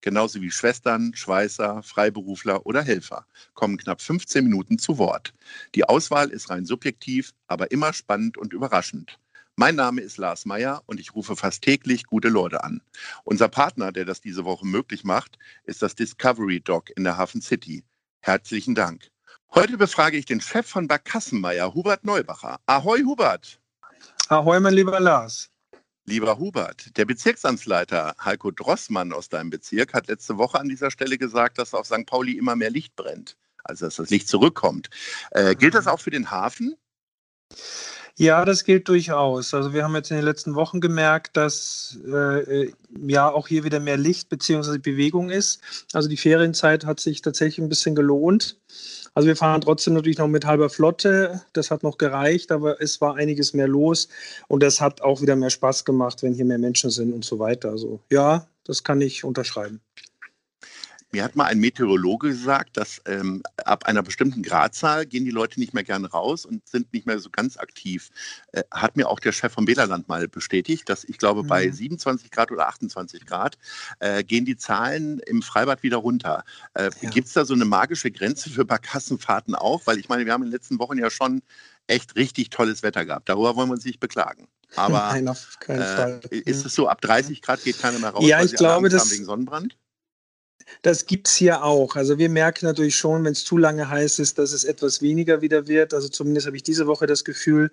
genauso wie Schwestern, Schweißer, Freiberufler oder Helfer, kommen knapp 15 Minuten zu Wort. Die Auswahl ist rein subjektiv, aber immer spannend und überraschend. Mein Name ist Lars Meyer und ich rufe fast täglich gute Leute an. Unser Partner, der das diese Woche möglich macht, ist das Discovery Dog in der Hafen City. Herzlichen Dank. Heute befrage ich den Chef von Barkassenmeier, Hubert Neubacher. Ahoi, Hubert. Ahoi, mein lieber Lars. Lieber Hubert, der Bezirksamtsleiter Heiko Drossmann aus deinem Bezirk hat letzte Woche an dieser Stelle gesagt, dass auf St. Pauli immer mehr Licht brennt, also dass das Licht zurückkommt. Äh, gilt das auch für den Hafen? Ja, das gilt durchaus. Also wir haben jetzt in den letzten Wochen gemerkt, dass äh, ja auch hier wieder mehr Licht bzw. Bewegung ist. Also die Ferienzeit hat sich tatsächlich ein bisschen gelohnt. Also wir fahren trotzdem natürlich noch mit halber Flotte. Das hat noch gereicht, aber es war einiges mehr los und das hat auch wieder mehr Spaß gemacht, wenn hier mehr Menschen sind und so weiter. Also ja, das kann ich unterschreiben. Mir hat mal ein Meteorologe gesagt, dass ähm, ab einer bestimmten Gradzahl gehen die Leute nicht mehr gern raus und sind nicht mehr so ganz aktiv. Äh, hat mir auch der Chef vom Bäderland mal bestätigt, dass ich glaube, mhm. bei 27 Grad oder 28 Grad äh, gehen die Zahlen im Freibad wieder runter. Äh, ja. Gibt es da so eine magische Grenze für Barkassenfahrten auch? Weil ich meine, wir haben in den letzten Wochen ja schon echt richtig tolles Wetter gehabt. Darüber wollen wir uns nicht beklagen. Aber Nein, auf keinen äh, Fall. Ist es so, ab 30 Grad geht keiner mehr raus? Ja, ich glaube, das, wegen Sonnenbrand? Das gibt es hier auch. Also wir merken natürlich schon, wenn es zu lange heiß ist, dass es etwas weniger wieder wird. Also zumindest habe ich diese Woche das Gefühl.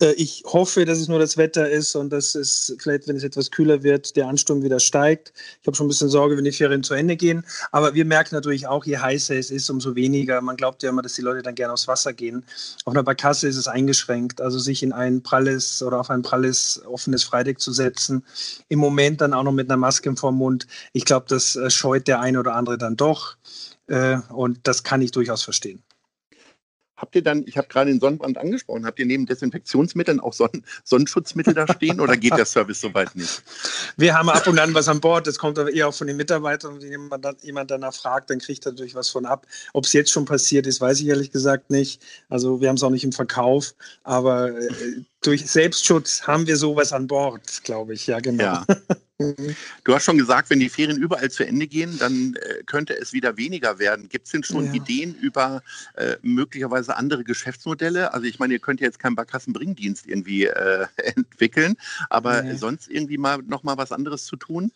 Äh, ich hoffe, dass es nur das Wetter ist und dass es vielleicht, wenn es etwas kühler wird, der Ansturm wieder steigt. Ich habe schon ein bisschen Sorge, wenn die Ferien zu Ende gehen. Aber wir merken natürlich auch, je heißer es ist, umso weniger. Man glaubt ja immer, dass die Leute dann gerne aufs Wasser gehen. Auf einer Barkasse ist es eingeschränkt. Also sich in ein pralles oder auf ein pralles offenes Freideck zu setzen, im Moment dann auch noch mit einer Maske im Mund, ich glaube, das äh, scheut der eine oder andere dann doch. Äh, und das kann ich durchaus verstehen. Habt ihr dann, ich habe gerade den Sonnenbrand angesprochen, habt ihr neben Desinfektionsmitteln auch Sonnen Sonnenschutzmittel da stehen oder geht der Service soweit nicht? Wir haben ab und an was an Bord, das kommt aber eher auch von den Mitarbeitern. Wenn jemand, jemand danach fragt, dann kriegt er natürlich was von ab. Ob es jetzt schon passiert ist, weiß ich ehrlich gesagt nicht. Also wir haben es auch nicht im Verkauf, aber äh, durch Selbstschutz haben wir sowas an Bord, glaube ich, ja genau. Ja. Mhm. Du hast schon gesagt, wenn die Ferien überall zu Ende gehen, dann äh, könnte es wieder weniger werden. Gibt es denn schon ja. Ideen über äh, möglicherweise andere Geschäftsmodelle? Also ich meine, ihr könnt ja jetzt keinen Barkassenbringdienst irgendwie äh, entwickeln, aber nee. sonst irgendwie mal noch mal was anderes zu tun?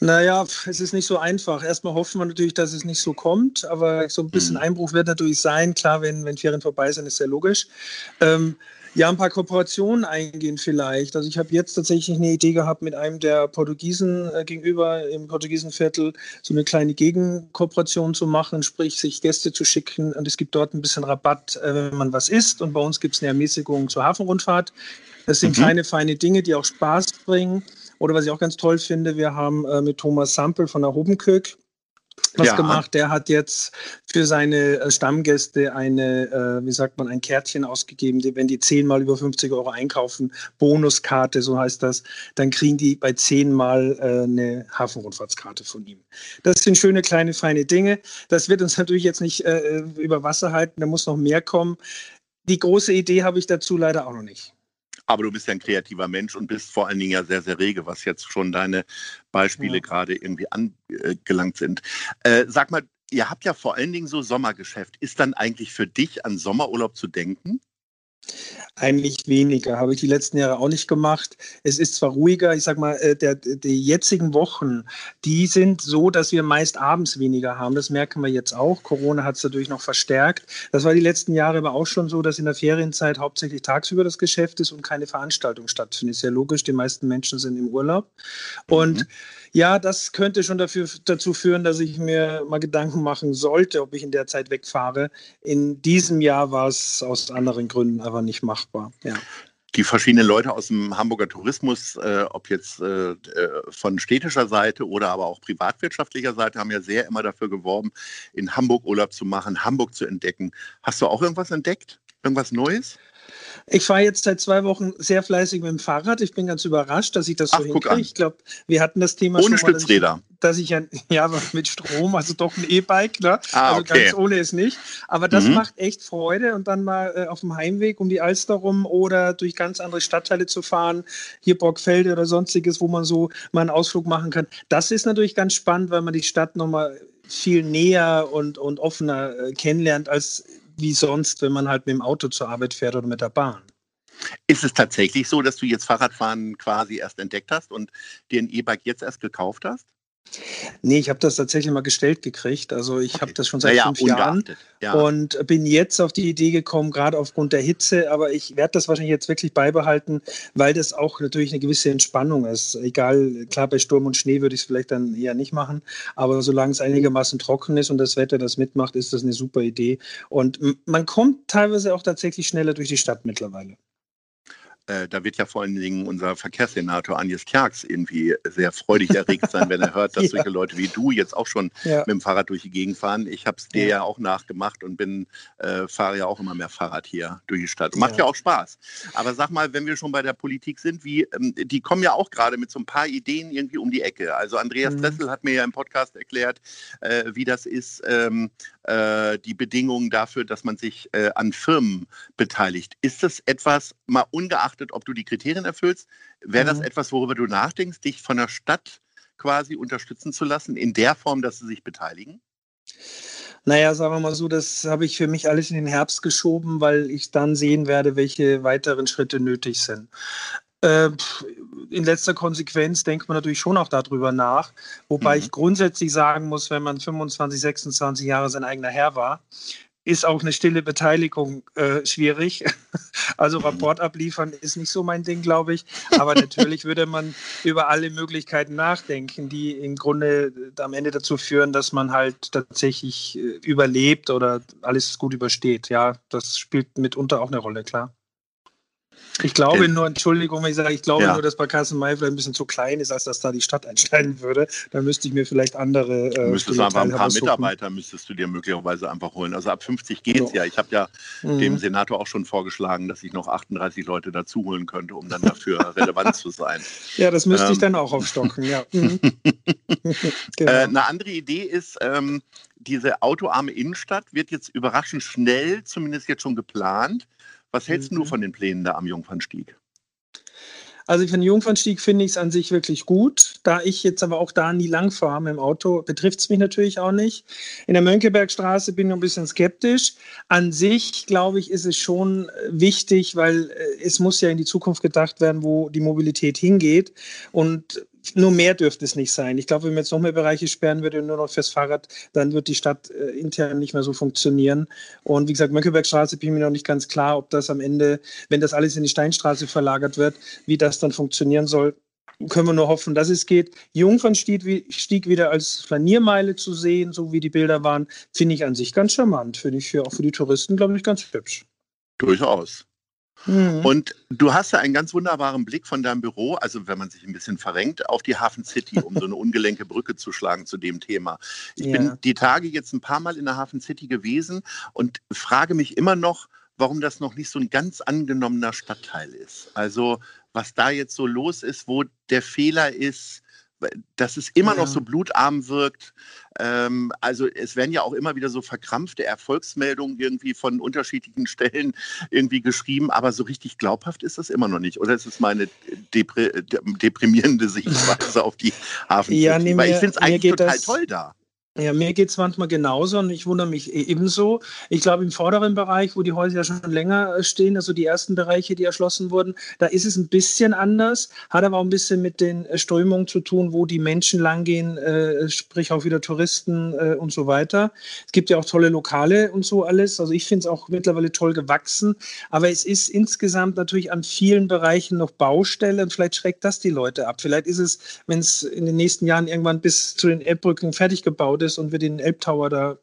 Naja, es ist nicht so einfach. Erstmal hoffen wir natürlich, dass es nicht so kommt, aber so ein bisschen mhm. Einbruch wird natürlich sein. Klar, wenn, wenn Ferien vorbei sind, ist sehr logisch. Ähm, ja, ein paar Kooperationen eingehen vielleicht. Also ich habe jetzt tatsächlich eine Idee gehabt, mit einem der Portugiesen äh, gegenüber im Portugiesenviertel so eine kleine Gegenkooperation zu machen, sprich sich Gäste zu schicken und es gibt dort ein bisschen Rabatt, äh, wenn man was isst und bei uns gibt es eine Ermäßigung zur Hafenrundfahrt. Das sind mhm. kleine, feine Dinge, die auch Spaß bringen. Oder was ich auch ganz toll finde, wir haben äh, mit Thomas Sampel von der Hobenkök was ja. gemacht. Der hat jetzt für seine äh, Stammgäste eine, äh, wie sagt man, ein Kärtchen ausgegeben, die, wenn die zehnmal über 50 Euro einkaufen, Bonuskarte, so heißt das, dann kriegen die bei zehnmal äh, eine Hafenrundfahrtskarte von ihm. Das sind schöne, kleine, feine Dinge. Das wird uns natürlich jetzt nicht äh, über Wasser halten, da muss noch mehr kommen. Die große Idee habe ich dazu leider auch noch nicht. Aber du bist ja ein kreativer Mensch und bist vor allen Dingen ja sehr, sehr rege, was jetzt schon deine Beispiele ja. gerade irgendwie angelangt sind. Äh, sag mal, ihr habt ja vor allen Dingen so Sommergeschäft. Ist dann eigentlich für dich an Sommerurlaub zu denken? Eigentlich weniger, habe ich die letzten Jahre auch nicht gemacht. Es ist zwar ruhiger, ich sage mal, äh, der, die jetzigen Wochen, die sind so, dass wir meist abends weniger haben. Das merken wir jetzt auch. Corona hat es dadurch noch verstärkt. Das war die letzten Jahre aber auch schon so, dass in der Ferienzeit hauptsächlich tagsüber das Geschäft ist und keine Veranstaltung stattfindet. Ist ja logisch, die meisten Menschen sind im Urlaub. Und mhm ja, das könnte schon dafür, dazu führen, dass ich mir mal Gedanken machen sollte, ob ich in der Zeit wegfahre. In diesem Jahr war es aus anderen Gründen aber nicht machbar. Ja. die verschiedenen Leute aus dem Hamburger Tourismus, äh, ob jetzt äh, von städtischer Seite oder aber auch privatwirtschaftlicher Seite, haben ja sehr immer dafür geworben, in Hamburg Urlaub zu machen, Hamburg zu entdecken. Hast du auch irgendwas entdeckt? Irgendwas Neues? Ich fahre jetzt seit zwei Wochen sehr fleißig mit dem Fahrrad. Ich bin ganz überrascht, dass ich das Ach, so hinkriege. Ich glaube, wir hatten das Thema ohne schon mal, Stützräder. Dass ich, dass ich ja, ja mit Strom, also doch ein E-Bike, ne? Ah, also okay. ganz ohne ist nicht. Aber das mhm. macht echt Freude und dann mal äh, auf dem Heimweg um die Alster rum oder durch ganz andere Stadtteile zu fahren, hier Borgfelde oder sonstiges, wo man so mal einen Ausflug machen kann. Das ist natürlich ganz spannend, weil man die Stadt nochmal viel näher und, und offener äh, kennenlernt als wie sonst, wenn man halt mit dem Auto zur Arbeit fährt oder mit der Bahn. Ist es tatsächlich so, dass du jetzt Fahrradfahren quasi erst entdeckt hast und dir ein E-Bike jetzt erst gekauft hast? Nee, ich habe das tatsächlich mal gestellt gekriegt. Also ich okay. habe das schon seit naja, fünf Jahren ja. und bin jetzt auf die Idee gekommen, gerade aufgrund der Hitze. Aber ich werde das wahrscheinlich jetzt wirklich beibehalten, weil das auch natürlich eine gewisse Entspannung ist. Egal, klar, bei Sturm und Schnee würde ich es vielleicht dann eher nicht machen. Aber solange es einigermaßen trocken ist und das Wetter das mitmacht, ist das eine super Idee. Und man kommt teilweise auch tatsächlich schneller durch die Stadt mittlerweile. Äh, da wird ja vor allen Dingen unser Verkehrssenator Agnes Klerks irgendwie sehr freudig erregt sein, wenn er hört, dass ja. solche Leute wie du jetzt auch schon ja. mit dem Fahrrad durch die Gegend fahren. Ich habe es dir ja. ja. auch nachgemacht und bin äh, fahre ja auch immer mehr Fahrrad hier durch die Stadt. Macht ja. auch Spaß. Aber sag mal, wenn wir schon bei der Politik sind, wie ähm, die kommen ja auch gerade mit so ein paar Ideen irgendwie um die Ecke. Also Andreas mhm. Dressel hat mir ja im Podcast erklärt, äh, wie das ist, ähm, äh, die Bedingungen dafür, dass man sich äh, an Firmen beteiligt. Ist das etwas, mal ungeachtet, ob du die Kriterien erfüllst, wäre das mhm. etwas, worüber du nachdenkst, dich von der Stadt quasi unterstützen zu lassen, in der Form, dass sie sich beteiligen? Naja, sagen wir mal so, das habe ich für mich alles in den Herbst geschoben, weil ich dann sehen werde, welche weiteren Schritte nötig sind. Äh, in letzter Konsequenz denkt man natürlich schon auch darüber nach. Wobei mhm. ich grundsätzlich sagen muss, wenn man 25, 26 Jahre sein eigener Herr war, ist auch eine stille Beteiligung äh, schwierig. Also Rapport abliefern ist nicht so mein Ding, glaube ich. Aber natürlich würde man über alle Möglichkeiten nachdenken, die im Grunde am Ende dazu führen, dass man halt tatsächlich äh, überlebt oder alles gut übersteht. Ja, das spielt mitunter auch eine Rolle, klar. Ich glaube nur, Entschuldigung, wenn ich sage, ich glaube ja. nur, dass bei Kassenmai vielleicht ein bisschen zu klein ist, als dass da die Stadt einsteigen würde. Da müsste ich mir vielleicht andere. Äh, müsstest du einfach ein paar Mitarbeiter müsstest du dir möglicherweise einfach holen. Also ab 50 geht es ja. ja. Ich habe ja mhm. dem Senator auch schon vorgeschlagen, dass ich noch 38 Leute dazu holen könnte, um dann dafür relevant zu sein. Ja, das müsste ähm. ich dann auch aufstocken, ja. Mhm. genau. äh, eine andere Idee ist, ähm, diese autoarme Innenstadt wird jetzt überraschend schnell, zumindest jetzt schon geplant. Was hältst mhm. du von den Plänen da am Jungfernstieg? Also für den Jungfernstieg finde ich es an sich wirklich gut. Da ich jetzt aber auch da nie lang fahre mit dem Auto, betrifft es mich natürlich auch nicht. In der Mönckebergstraße bin ich ein bisschen skeptisch. An sich, glaube ich, ist es schon wichtig, weil äh, es muss ja in die Zukunft gedacht werden, wo die Mobilität hingeht. Und nur mehr dürfte es nicht sein. Ich glaube, wenn man jetzt noch mehr Bereiche sperren würde, nur noch fürs Fahrrad, dann wird die Stadt äh, intern nicht mehr so funktionieren. Und wie gesagt, Mönckebergstraße bin ich mir noch nicht ganz klar, ob das am Ende, wenn das alles in die Steinstraße verlagert wird, wie das dann funktionieren soll. Können wir nur hoffen, dass es geht. Jungfernstieg wieder als Flaniermeile zu sehen, so wie die Bilder waren, finde ich an sich ganz charmant. Finde ich für, auch für die Touristen, glaube ich, ganz hübsch. Durchaus. Mhm. Und du hast ja einen ganz wunderbaren Blick von deinem Büro, also wenn man sich ein bisschen verrenkt, auf die Hafen City, um so eine ungelenke Brücke zu schlagen zu dem Thema. Ich ja. bin die Tage jetzt ein paar Mal in der Hafen City gewesen und frage mich immer noch, warum das noch nicht so ein ganz angenommener Stadtteil ist. Also was da jetzt so los ist, wo der Fehler ist, dass es immer ja. noch so blutarm wirkt. Ähm, also es werden ja auch immer wieder so verkrampfte Erfolgsmeldungen irgendwie von unterschiedlichen Stellen irgendwie geschrieben, aber so richtig glaubhaft ist das immer noch nicht. Oder ist es meine depri deprimierende Sichtweise auf die Hafencity? Ja, nee, Weil ich finde es eigentlich total toll da. Ja, mir geht es manchmal genauso und ich wundere mich e-, ebenso. Ich glaube, im vorderen Bereich, wo die Häuser ja schon länger äh, stehen, also die ersten Bereiche, die erschlossen wurden, da ist es ein bisschen anders, hat aber auch ein bisschen mit den äh, Strömungen zu tun, wo die Menschen langgehen, äh, sprich auch wieder Touristen äh, und so weiter. Es gibt ja auch tolle Lokale und so alles. Also ich finde es auch mittlerweile toll gewachsen, aber es ist insgesamt natürlich an vielen Bereichen noch Baustelle und vielleicht schreckt das die Leute ab. Vielleicht ist es, wenn es in den nächsten Jahren irgendwann bis zu den Elbbrücken fertig gebaut ist, ist und wir den Elbtower da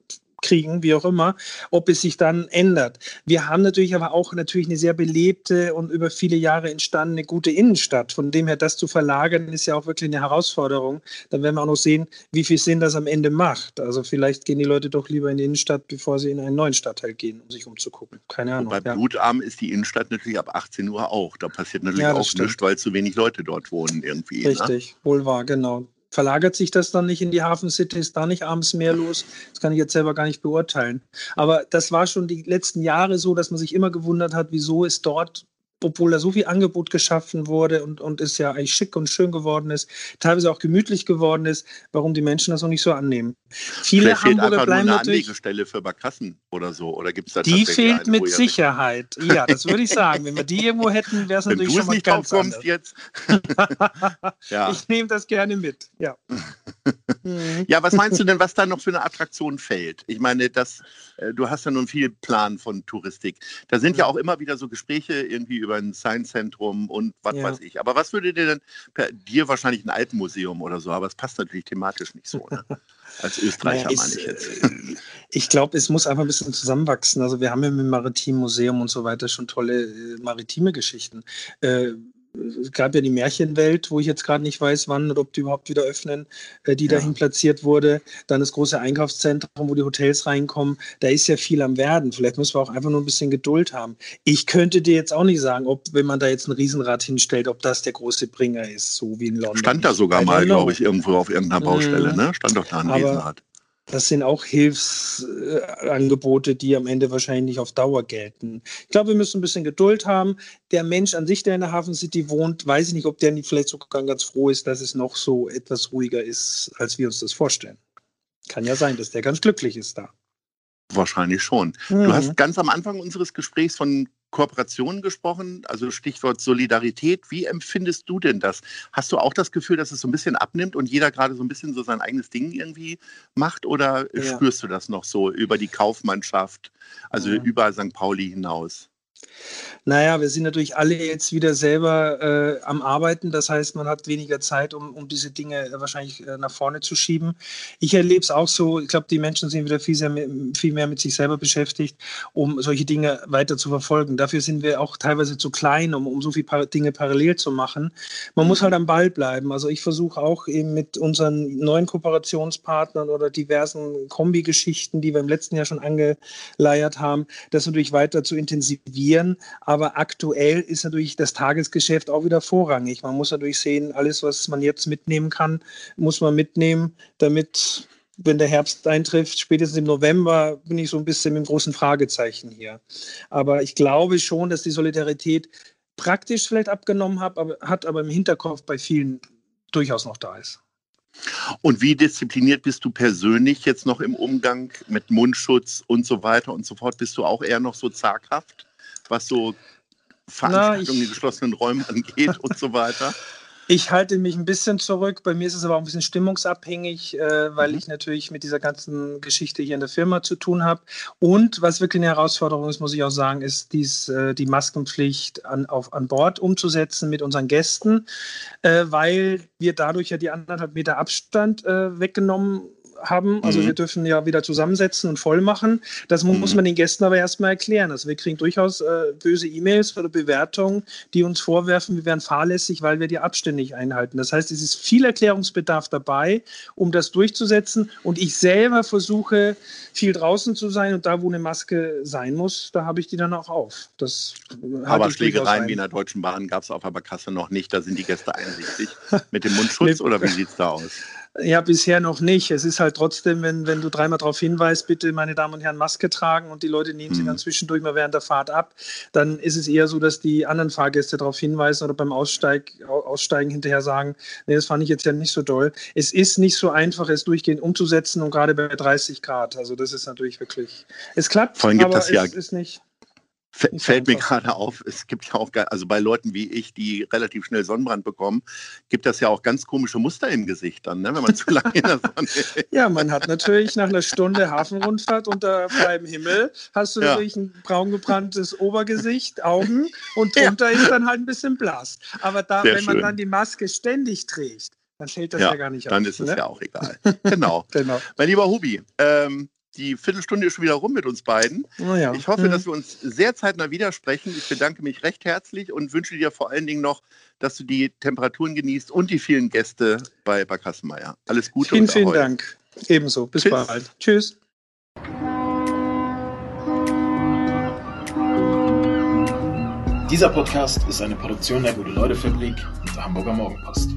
kriegen, wie auch immer, ob es sich dann ändert. Wir haben natürlich aber auch natürlich eine sehr belebte und über viele Jahre entstandene gute Innenstadt. Von dem her, das zu verlagern, ist ja auch wirklich eine Herausforderung. Dann werden wir auch noch sehen, wie viel Sinn das am Ende macht. Also vielleicht gehen die Leute doch lieber in die Innenstadt, bevor sie in einen neuen Stadtteil gehen, um sich umzugucken. Keine Ahnung. Bei ja. Blutarm ist die Innenstadt natürlich ab 18 Uhr auch. Da passiert natürlich ja, auch stimmt. nichts, weil zu wenig Leute dort wohnen irgendwie. Ne? Richtig, ne? wohl wahr, genau. Verlagert sich das dann nicht in die Hafen City? Ist da nicht abends mehr los? Das kann ich jetzt selber gar nicht beurteilen. Aber das war schon die letzten Jahre so, dass man sich immer gewundert hat, wieso ist dort obwohl da so viel Angebot geschaffen wurde und, und es ja eigentlich schick und schön geworden ist, teilweise auch gemütlich geworden ist, warum die Menschen das noch nicht so annehmen. Viele Vielleicht Hamburger bleiben eine natürlich. Anlegestelle für Barkassen oder so, oder gibt es da Die fehlt eine, mit Sicherheit. Ja, das würde ich sagen. Wenn wir die irgendwo hätten, wäre es natürlich schon mal ganz anders. Jetzt. ja. Ich nehme das gerne mit. Ja. ja, was meinst du denn, was da noch für eine Attraktion fällt? Ich meine, das, äh, du hast ja nun viel Plan von Touristik. Da sind ja auch immer wieder so Gespräche irgendwie über ein Science-Zentrum und was ja. weiß ich. Aber was würde dir denn, per, dir wahrscheinlich ein Alpenmuseum oder so, aber es passt natürlich thematisch nicht so. Ne? Als Österreicher naja, meine ich jetzt. Ich glaube, es muss einfach ein bisschen zusammenwachsen. Also wir haben ja mit dem Maritimen Museum und so weiter schon tolle äh, maritime Geschichten. Äh, es gab ja die Märchenwelt, wo ich jetzt gerade nicht weiß, wann oder ob die überhaupt wieder öffnen, äh, die ja. dahin platziert wurde. Dann das große Einkaufszentrum, wo die Hotels reinkommen. Da ist ja viel am Werden. Vielleicht müssen wir auch einfach nur ein bisschen Geduld haben. Ich könnte dir jetzt auch nicht sagen, ob, wenn man da jetzt ein Riesenrad hinstellt, ob das der große Bringer ist, so wie in London. Stand da sogar mal, glaube ich, irgendwo auf irgendeiner Baustelle, mhm. ne? Stand doch da ein Aber Riesenrad. Das sind auch Hilfsangebote, die am Ende wahrscheinlich nicht auf Dauer gelten. Ich glaube, wir müssen ein bisschen Geduld haben. Der Mensch an sich, der in der Hafen City wohnt, weiß ich nicht, ob der vielleicht sogar ganz froh ist, dass es noch so etwas ruhiger ist, als wir uns das vorstellen. Kann ja sein, dass der ganz glücklich ist da. Wahrscheinlich schon. Mhm. Du hast ganz am Anfang unseres Gesprächs von Kooperationen gesprochen, also Stichwort Solidarität. Wie empfindest du denn das? Hast du auch das Gefühl, dass es so ein bisschen abnimmt und jeder gerade so ein bisschen so sein eigenes Ding irgendwie macht? Oder ja. spürst du das noch so über die Kaufmannschaft, also ja. über St. Pauli hinaus? Naja, wir sind natürlich alle jetzt wieder selber äh, am Arbeiten. Das heißt, man hat weniger Zeit, um, um diese Dinge äh, wahrscheinlich äh, nach vorne zu schieben. Ich erlebe es auch so. Ich glaube, die Menschen sind wieder viel, sehr, viel mehr mit sich selber beschäftigt, um solche Dinge weiter zu verfolgen. Dafür sind wir auch teilweise zu klein, um, um so viele Dinge parallel zu machen. Man muss halt am Ball bleiben. Also ich versuche auch eben mit unseren neuen Kooperationspartnern oder diversen Kombi-Geschichten, die wir im letzten Jahr schon angeleiert haben, das natürlich weiter zu intensivieren reagieren. Aber aktuell ist natürlich das Tagesgeschäft auch wieder vorrangig. Man muss natürlich sehen, alles, was man jetzt mitnehmen kann, muss man mitnehmen, damit wenn der Herbst eintrifft, spätestens im November, bin ich so ein bisschen mit einem großen Fragezeichen hier. Aber ich glaube schon, dass die Solidarität praktisch vielleicht abgenommen hat, aber, hat, aber im Hinterkopf bei vielen durchaus noch da ist. Und wie diszipliniert bist du persönlich jetzt noch im Umgang mit Mundschutz und so weiter und so fort? Bist du auch eher noch so zaghaft? Was so Veranstaltungen in geschlossenen Räumen angeht und so weiter? Ich halte mich ein bisschen zurück. Bei mir ist es aber auch ein bisschen stimmungsabhängig, äh, weil mhm. ich natürlich mit dieser ganzen Geschichte hier in der Firma zu tun habe. Und was wirklich eine Herausforderung ist, muss ich auch sagen, ist dies, äh, die Maskenpflicht an, auf, an Bord umzusetzen mit unseren Gästen, äh, weil wir dadurch ja die anderthalb Meter Abstand äh, weggenommen haben. Also mhm. wir dürfen ja wieder zusammensetzen und voll machen. Das mhm. muss man den Gästen aber erstmal erklären. Also wir kriegen durchaus äh, böse E-Mails oder Bewertungen, die uns vorwerfen, wir wären fahrlässig, weil wir die Abstände nicht einhalten. Das heißt, es ist viel Erklärungsbedarf dabei, um das durchzusetzen. Und ich selber versuche, viel draußen zu sein und da, wo eine Maske sein muss, da habe ich die dann auch auf. Das aber Schlägereien wie in der Deutschen Bahn gab es auf der Kasse noch nicht. Da sind die Gäste einsichtig mit dem Mundschutz oder wie sieht es da aus? Ja, bisher noch nicht. Es ist halt trotzdem, wenn, wenn du dreimal darauf hinweist, bitte, meine Damen und Herren, Maske tragen und die Leute nehmen sie mhm. dann zwischendurch mal während der Fahrt ab, dann ist es eher so, dass die anderen Fahrgäste darauf hinweisen oder beim Aussteig, Aussteigen hinterher sagen, nee, das fand ich jetzt ja nicht so doll. Es ist nicht so einfach, es durchgehend umzusetzen und gerade bei 30 Grad. Also das ist natürlich wirklich, es klappt, Vorhin gibt aber das ja, es ist nicht fällt mir gerade auf, es gibt ja auch, also bei Leuten wie ich, die relativ schnell Sonnenbrand bekommen, gibt das ja auch ganz komische Muster im Gesicht dann, ne, wenn man zu lange in der Sonne ist. Ja, man hat natürlich nach einer Stunde Hafenrundfahrt unter freiem Himmel, hast du ja. natürlich ein braun gebranntes Obergesicht, Augen und drunter ja. ist dann halt ein bisschen blass. Aber da, Sehr wenn man dann die Maske ständig trägt, dann fällt das ja, ja gar nicht auf. Dann ist es ne? ja auch egal. Genau. genau. Mein lieber Hubi, ähm, die Viertelstunde ist schon wieder rum mit uns beiden. Oh ja. Ich hoffe, mhm. dass wir uns sehr zeitnah widersprechen. Ich bedanke mich recht herzlich und wünsche dir vor allen Dingen noch, dass du die Temperaturen genießt und die vielen Gäste bei Barkassenmeier. Alles Gute. Vielen, vielen Dank. Ebenso. Bis Tschüss. bald. Tschüss. Dieser Podcast ist eine Produktion der Gute-Leute-Fabrik und der Hamburger Morgenpost.